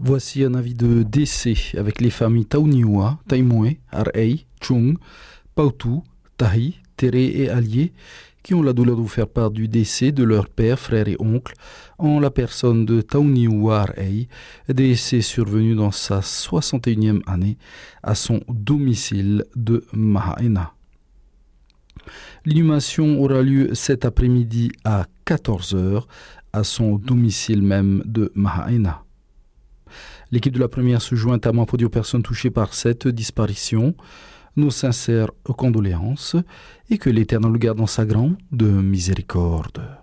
Voici un avis de décès avec les familles Tauniwa, Taimwe, Arei, Chung, Pautu, Tahi, Tere et Allier qui ont la douleur de vous faire part du décès de leur père, frère et oncle en la personne de Tauniwa Arei, décès survenu dans sa 61e année à son domicile de Mahaena. L'inhumation aura lieu cet après-midi à 14h à son domicile même de Mahaena. L'équipe de la première se joint à moi pour dire aux personnes touchées par cette disparition nos sincères condoléances et que l'Éternel garde dans sa grande miséricorde.